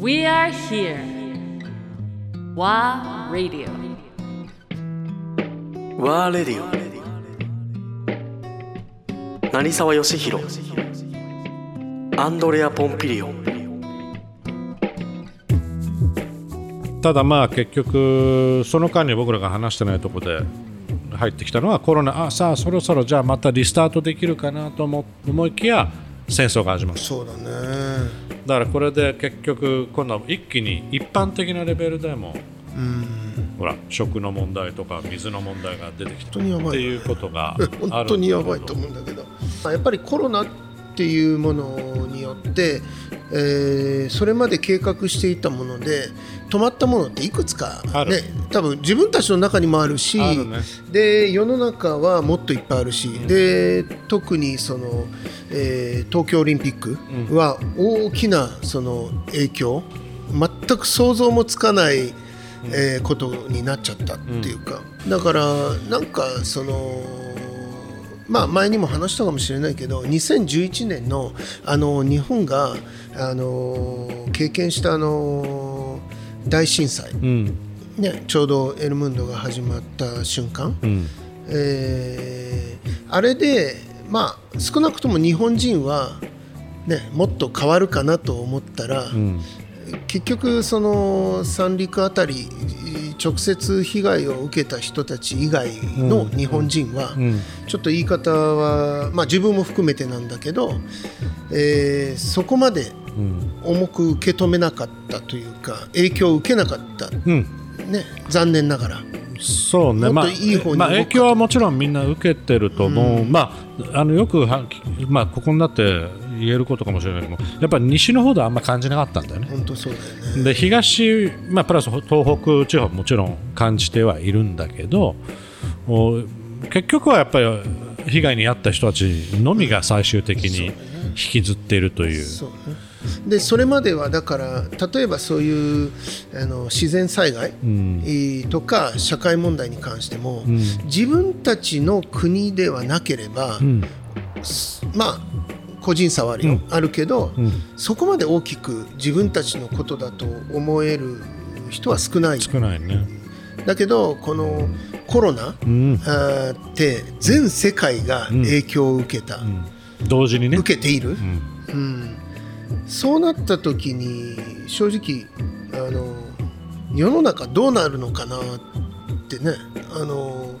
We are here. WA Radio. ワーレディオ成沢義弘アンドレア・ポンピリオンただまあ結局その間に僕らが話してないところで入ってきたのはコロナあさあそろそろじゃあまたリスタートできるかなと思思いきや戦争が始まる。そうだね。だからこれで結局今度は一気に一般的なレベルでもほら食の問題とか水の問題が出てきたっていうことがある 本当にやばいと思うんだけど。やっぱりコロナっていうものによって、えーそれまで計画していたもので止まったものっていくつかね多分自分たちの中にもあるしね。で世の中はもっといっぱいあるし、で特にその、えー東京オリンピックは大きなその影響全く想像もつかない、えーことになっちゃったっていうか、だからなんかそのまあ前にも話したかもしれないけど2011年のあの日本があの経験したあの大震災、うん。ね、ちょうどエルムンドが始まった瞬間、うん。えーあれで、まあ、少なくとも日本人は、ね、もっと変わるかなと思ったら、うん。結局その三陸あたり直接被害を受けた人たち以外の日本人は、うん。ちょっと言い方は、まあ、自分も含めてなんだけど、えーそこまでうん。重く受け止めなかったというか影響を受けなかった、うん。ね、残念ながら。そうね、まあまあ、影響はもちろんみんな受けてると思う、まあ、あのよくは、まあ、ここになって言えることかもしれないけどやっぱり西の方ではあんま感じなかったんだよね。本当そうだよね。で東、まあ、プラス東北地方ももちろん感じてはいるんだけどお結局はやっぱり被害に遭った人たちのみが最終的に引きずっているという。そうね。でそれまではだから例えばそういうあの自然災害、とか社会問題に関しても、ん。自分たちの国ではなければ、うん。まあ個人差はあるよ、あるけど、ん。そこまで大きく自分たちのことだと思える人は少ない。少ないね。だけどこのコロナ、うん。あーって全世界が影響を受けた、同時にね。受けている、うん。うん、そうなった時に正直あの世の中どうなるのかなってね。あの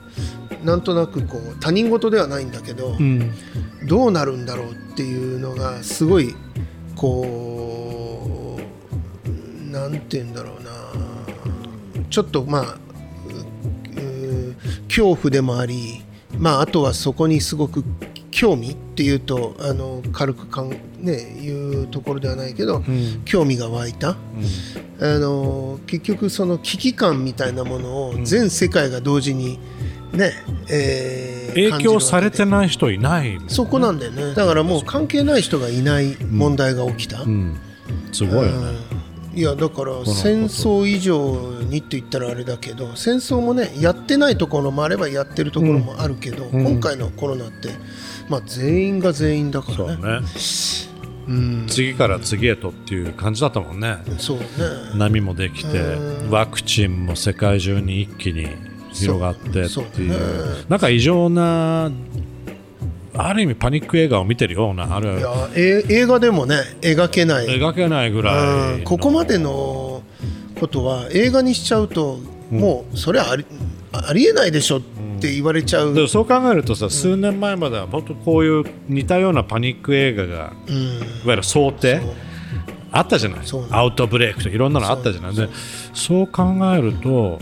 なんとなくこう他人事ではないんだけど、うんどうなるんだろうっていうのがすごいこうなんて言うんだろうな。ちょっとまあうう恐怖でもあり、まあ、あとはそこにすごく興味っていうとあの軽くかん、ね、言うところではないけど、ん。興味が湧いた、あの結局その危機感みたいなものを全世界が同時に、ねえー影響されてない人いないもんね。そこなんだよね。だからもう関係ない人がいない問題が起きた、うん、すごいよね。いやだから戦争以上にって言ったらあれだけど戦争もねやってないところもあればやってるところもあるけど、今回のコロナって、まあ、全員が全員だからね。ね。うん次から次へとっていう感じだったもんね。そうね。波もできてうん。ワクチンも世界中に一気に広がってっていう。だね。なんか異常なある意味パニック映画を見てるようなあるいやえ映画でもね描けない。描けないぐらい。ここまでのことは映画にしちゃうと、もうそれはありありえないでしょって言われちゃう、でもそう考えるとさ、数年前までは本当こういう似たようなパニック映画が、いわゆる想定？あったじゃない。アウトブレイクとかいろんなのあったじゃない。でそう考えると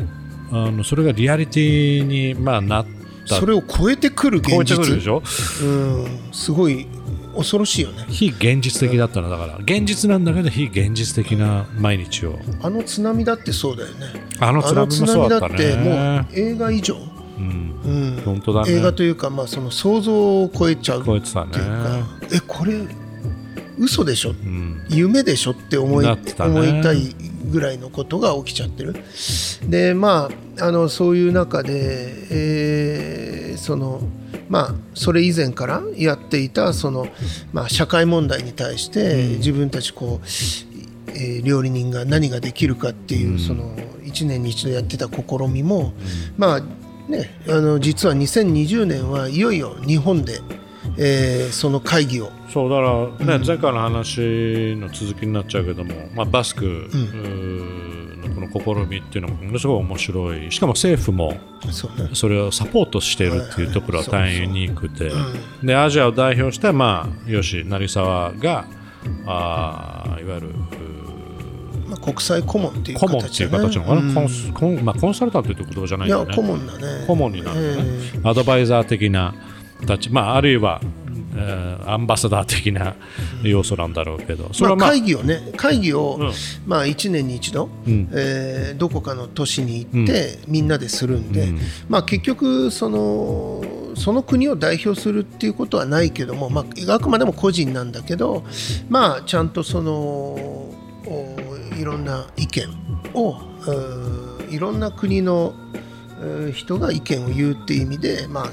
あのそれがリアリティにまあなった。それを超えてくる現超えてくるで実しょ？うんすごい恐ろしいよね。非現実的だったのだから。現実なんだけど非現実的な毎日を。あの津波だってそうだよね。あの津波もそうだってもう映画以上、うん。うん。本当だね。映画というか、まあ、その想像を超えちゃう超えてたね。っていうかえこれ嘘でしょ、うん。夢でしょって思い,、ね。思いたいぐらいのことが起きちゃってる。でまああのそういう中で、えーそのまあそれ以前からやっていたその、まあ、社会問題に対して自分たちこうえー料理人が何ができるかっていう、その1年に一度やってた試みも、まあねあの実は2020年はいよいよ日本で、えーその会議を。そうだからね、前回の話の続きになっちゃうけども、まあ、バスク、うーのこの試みっていうのもものすごい面白い。しかも政府もそれをサポートしているっていうところは大変ユニークででアジアを代表して、まあ、吉成沢があーいわゆるうーまあ、国際顧問っていう顧問っていう形のかな、うん。コンスコンまあ、コンサルタントっていう言葉じゃないよね。顧問だね。顧問になるんだね、アドバイザー的な立ち、まあ、あるいは、えーアンバサダー的な要素なんだろうけどそれまあ、はまあ、会議をね会議を、うん。まあ、1年に一度、ん。えーどこかの都市に行って、みんなでするんで、うん。まあ、結局そのその国を代表するっていうことはないけども、まあ、あくまでも個人なんだけど、まあ、ちゃんとそのおいろんな意見をういろんな国のう人が意見を言うっていう意味で、まあ、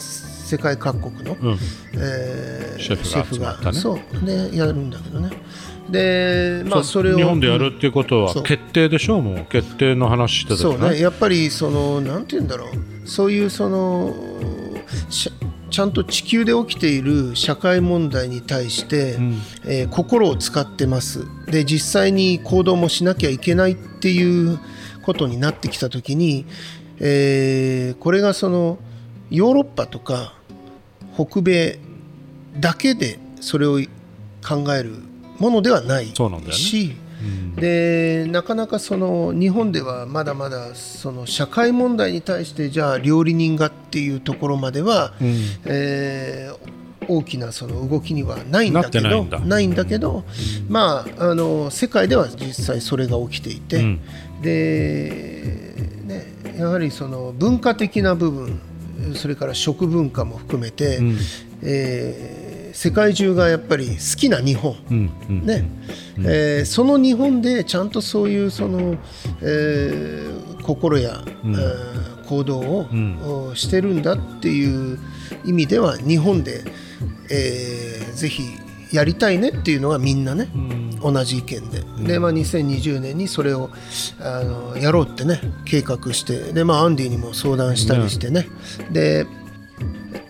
世界各国の、うん。えーシェフがね。そうねやるんだけどね。でまあそれを日本でやるっていうことは決定でしょう？もう決定の話してたそうよね。ねやっぱりそのなんて言うんだろう。そういうそのしちゃんと地球で起きている社会問題に対して、ん。えー心を使ってます。で実際に行動もしなきゃいけないっていうことになってきた時に、えーこれがそのヨーロッパとか北米だけでそれを考えるものではないそうなんだよね。し、うん。でなかなかその日本ではまだまだその社会問題に対してじゃあ料理人がっていうところまでは、うん。えー大きなその動きにはないんだけどないんだ。けど、まああの世界では実際それが起きていて、うん。で、ね、やはりその文化的な部分それから食文化も含めて、うん。えー世界中がやっぱり好きな日本、うんうんね。えーその日本でちゃんとそういうその、えー心や、えー行動を、してるんだっていう意味では日本で、えーぜひやりたいねっていうのがみんなね、同じ意見で,、でまあ、2020年にそれをあのやろうってね計画して。で、まあ、アンディにも相談したりしてね、で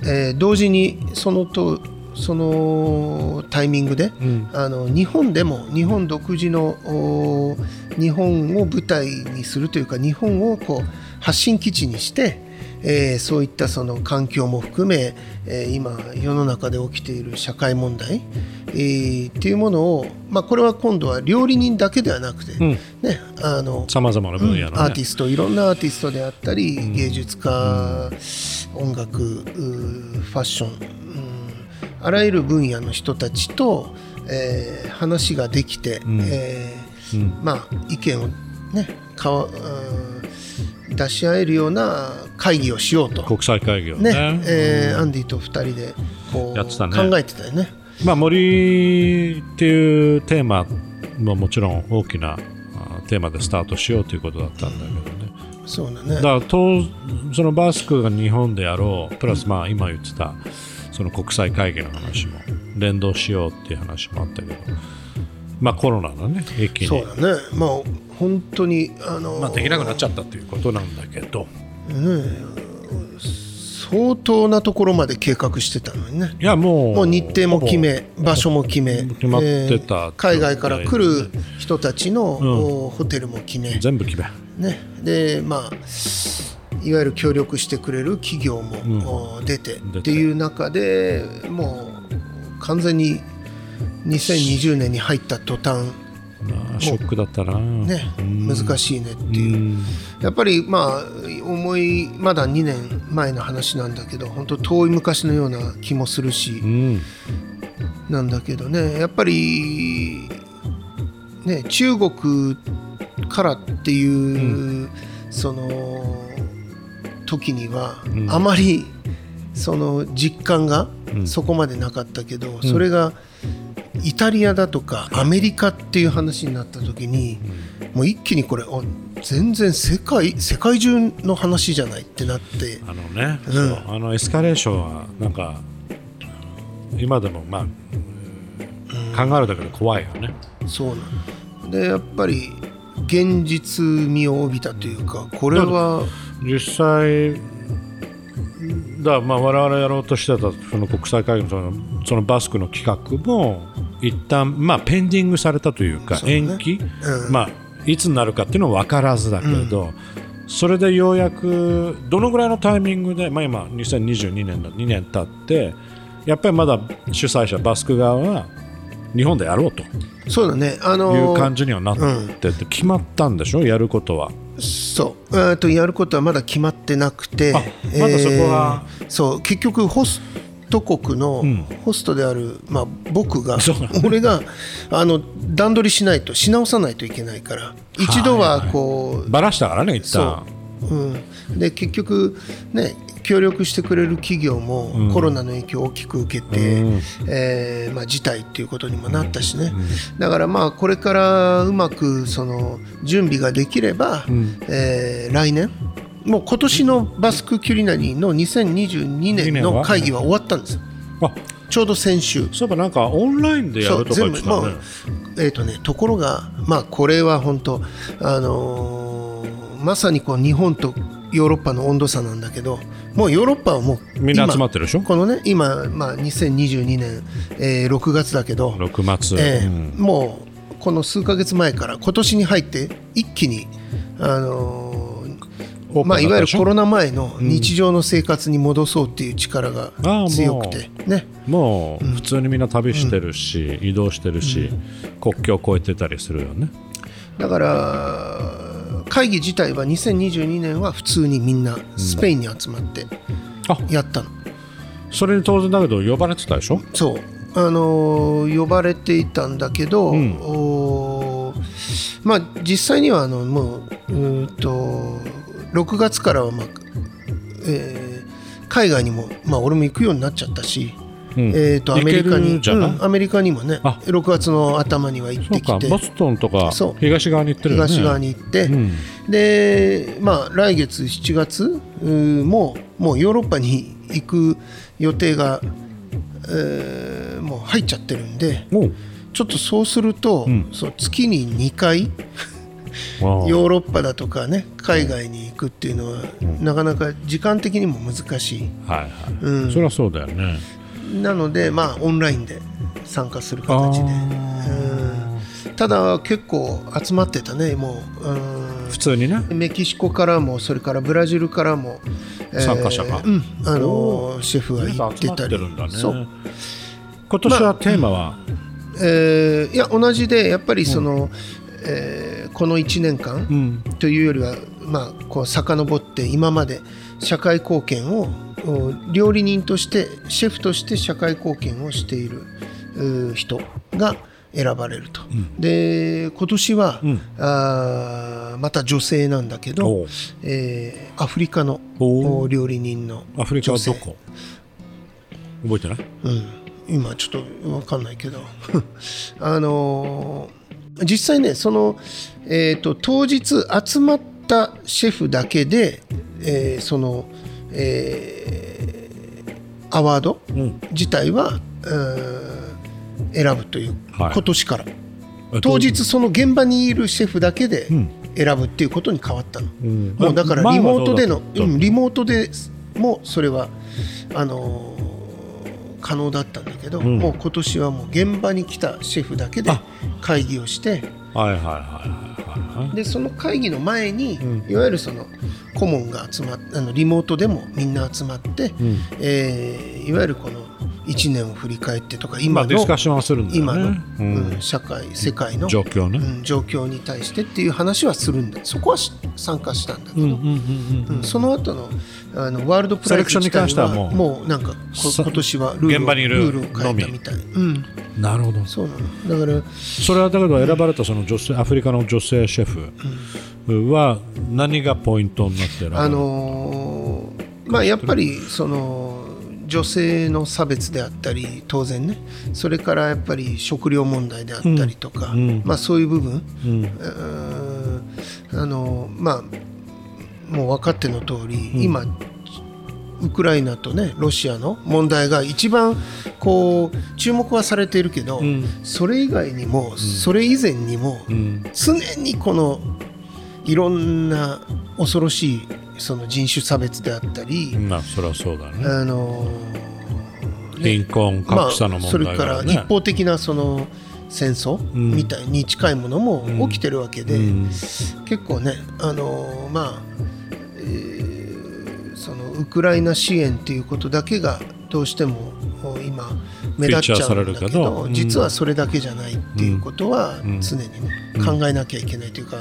えー同時にそのとそのタイミングで、ん。あの日本でも日本独自のお日本を舞台にするというか日本をこう発信基地にして、えーそういったその環境も含め、えー今世の中で起きている社会問題、えーっていうものを、まあ、これは今度は料理人だけではなくて、ん。ねあのさまざまな分野の、ね。アーティストいろんなアーティストであったり、芸術家、音楽ファッション、うんあらゆる分野の人たちと、えー話ができて、えーまあ、意見をねかわうん出し合えるような会議をしようと。国際会議をね。ねえーアンディと2人でこうやってたね。考えてたよね。まあ、森っていうテーマももちろん大きなあテーマでスタートしようということだったんだけどね。そうだね。だからとそのバスクが日本でやろうプラスまあ今言ってたその国際会議の話も連動しようっていう話もあったけど。まあコロナのね一気に。そうだね。まあ本当にあの、まあ、できなくなっちゃったっていうことなんだけど。相当なところまで計画してたのにね。いやもうもう日程も決め場所も決め決まってたえー海外から来る人たちの、おホテルも決め、全部決め。ね、でまあいわゆる協力してくれる企業も、お出て。出て。っていう中でもう完全に2020年に入った途端まあショックだったな、ね難しいねってういう。ん。やっぱりまあ思いまだ2年前の話なんだけど本当遠い昔のような気もするしうん。なんだけどねやっぱりね中国からっていう、その時には、ん。あまりその実感がうん。そこまでなかったけど、それがイタリアだとかアメリカっていう話になった時に、もう一気にこれあ全然世界世界中の話じゃないってなって。あのね、うん。あのエスカレーションはなんか今でもまあ考えるだけで怖いよね。そうなの。でやっぱり現実味を帯びたというかこれは実際だまあ我々やろうとしてたその国際会議のそのそのバスクの企画も一旦まあペンディングされたというか延期、うんまあいつになるかっていうのは分からずだけど、それでようやくどのぐらいのタイミングで、まあ、今2022年だ2年経ってやっぱりまだ主催者バスク側は日本でやろうと。そうだね。あいのう感じにはなってて、決まったんでしょ？やることは。そう。えーとやることはまだ決まってなくてあまだそこはえーそう。結局ホスト国のん。ホストである、まあ、僕が俺があの段取りしないとし直さないといけないから一度はこうばらしたからね一そ旦う、うん、で結局ね協力してくれる企業もコロナの影響を大きく受けて、うん。えーまあ、辞退っていうことにもなったしね、だからまあこれからうまくその準備ができれば、えー来年もう今年のバスク・キュリナリーの2022年の会議は終わったんです。よあちょうど先週。そういえばなんかオンラインでやるとか言ってたね。えーとね、ところが、まあ、これは本当、あのーまさにこう日本とヨーロッパの温度差なんだけどもうヨーロッパはもうみんな今集まってるでしょ？このね今、まあ、2022年、えー6月だけど、6月、えーうん。もうこの数ヶ月前から今年に入って一気に、あのーまあ、いわゆるコロナナ前の日常の生活に戻そうっていう力が強くてね。もう普通にみんな旅してるし、移動してるし、国境を越えてたりするよね。だから会議自体は2022年は普通にみんなスペインに集まってあやったの、それに当然だけど呼ばれてたでしょ？そう。あのー呼ばれていたんだけど、まあ実際にはあのもううーんと6月からは、まあえー海外にも、まあ、俺も行くようになっちゃったし、うん。えー、とアメリカにうんアメリカにもねあ。6月の頭には行ってきて。かボストンとか東側に行ってね。東側に行って、うん。でまあ来月7月もうもうヨーロッパに行く予定が、えーもう入っちゃってるんでちょっとそうすると、ん。そう月に2回ヨーロッパだとかね海外に行くっていうのは、なかなか時間的にも難しい。はいはい、うん。それはそうだよね。なのでまあオンラインで参加する形で。うん。ただ結構集まってたねもううん。普通にね。メキシコからもそれからブラジルからも、えー参加者が。うん。あのー。シェフが行ってたてるんだね。そう、今年はテーマは、えーいや同じでやっぱりその、えーこの1年間うん。というよりはまあこう遡って今まで社会貢献をお料理人としてシェフとして社会貢献をしている人が選ばれると、で今年は、うん。あーまた女性なんだけおどう、えーアフリカの料理人のアフリカはどこ？覚えてない？うん、今ちょっと分かんないけど。あのー実際ねその、えー、と当日集まったシェフだけで、えーその、えーアワードうん。自体は、えー選ぶという、はい。今年から。え当日。その現場にいるシェフだけでん。選ぶっていうことに変わったの。うん。もうだからリモートでの、うんリモートでもそれはあのー可能だったんだけど、ん。もう今年はもう現場に来たシェフだけであ。会議をしてはいはいはいはいはいでその会議の前に、ん。いわゆるその顧問が集まっあのリモートでもみんな集まって、ん。えーいわゆるこの1年を振り返ってとかま今の、あディスカッションはするんだよね。今の、うんうん。社会世界の状況ね、うん状況に対してっていう話はするんだ。そこはし参加したんだけど、その後のあのワールドプライドセレクションに関してはもうもうなんか今年はルールを現場にいるルールを変えたみ。たい、うん、なるほど。そうなの。だからそれはだけど選ばれたその女性アフリカの女性シェフは何がポイントになって選ばれたあのーまあやっぱりその女性の差別であったり当然ね。それからやっぱり食料問題であったりとか、うんうん。まあそういう部分、うん。あのまあもう分かっての通り、今ウクライナとねロシアの問題が一番こう注目はされているけど、ん。それ以外にも、それ以前にも、うん。常にこのいろんな恐ろしいその人種差別であったり、まあそれはそうだね。あの貧困格差のそれから問題がね、一方的なその戦争ん。みたいに近いものも起きてるわけで、うん。結構ねあのまあ、えーそのウクライナ支援っていうことだけがどうしても今目立っちゃうんだけどどうん。実はそれだけじゃないっていうことはん。常にね考えなきゃいけないというか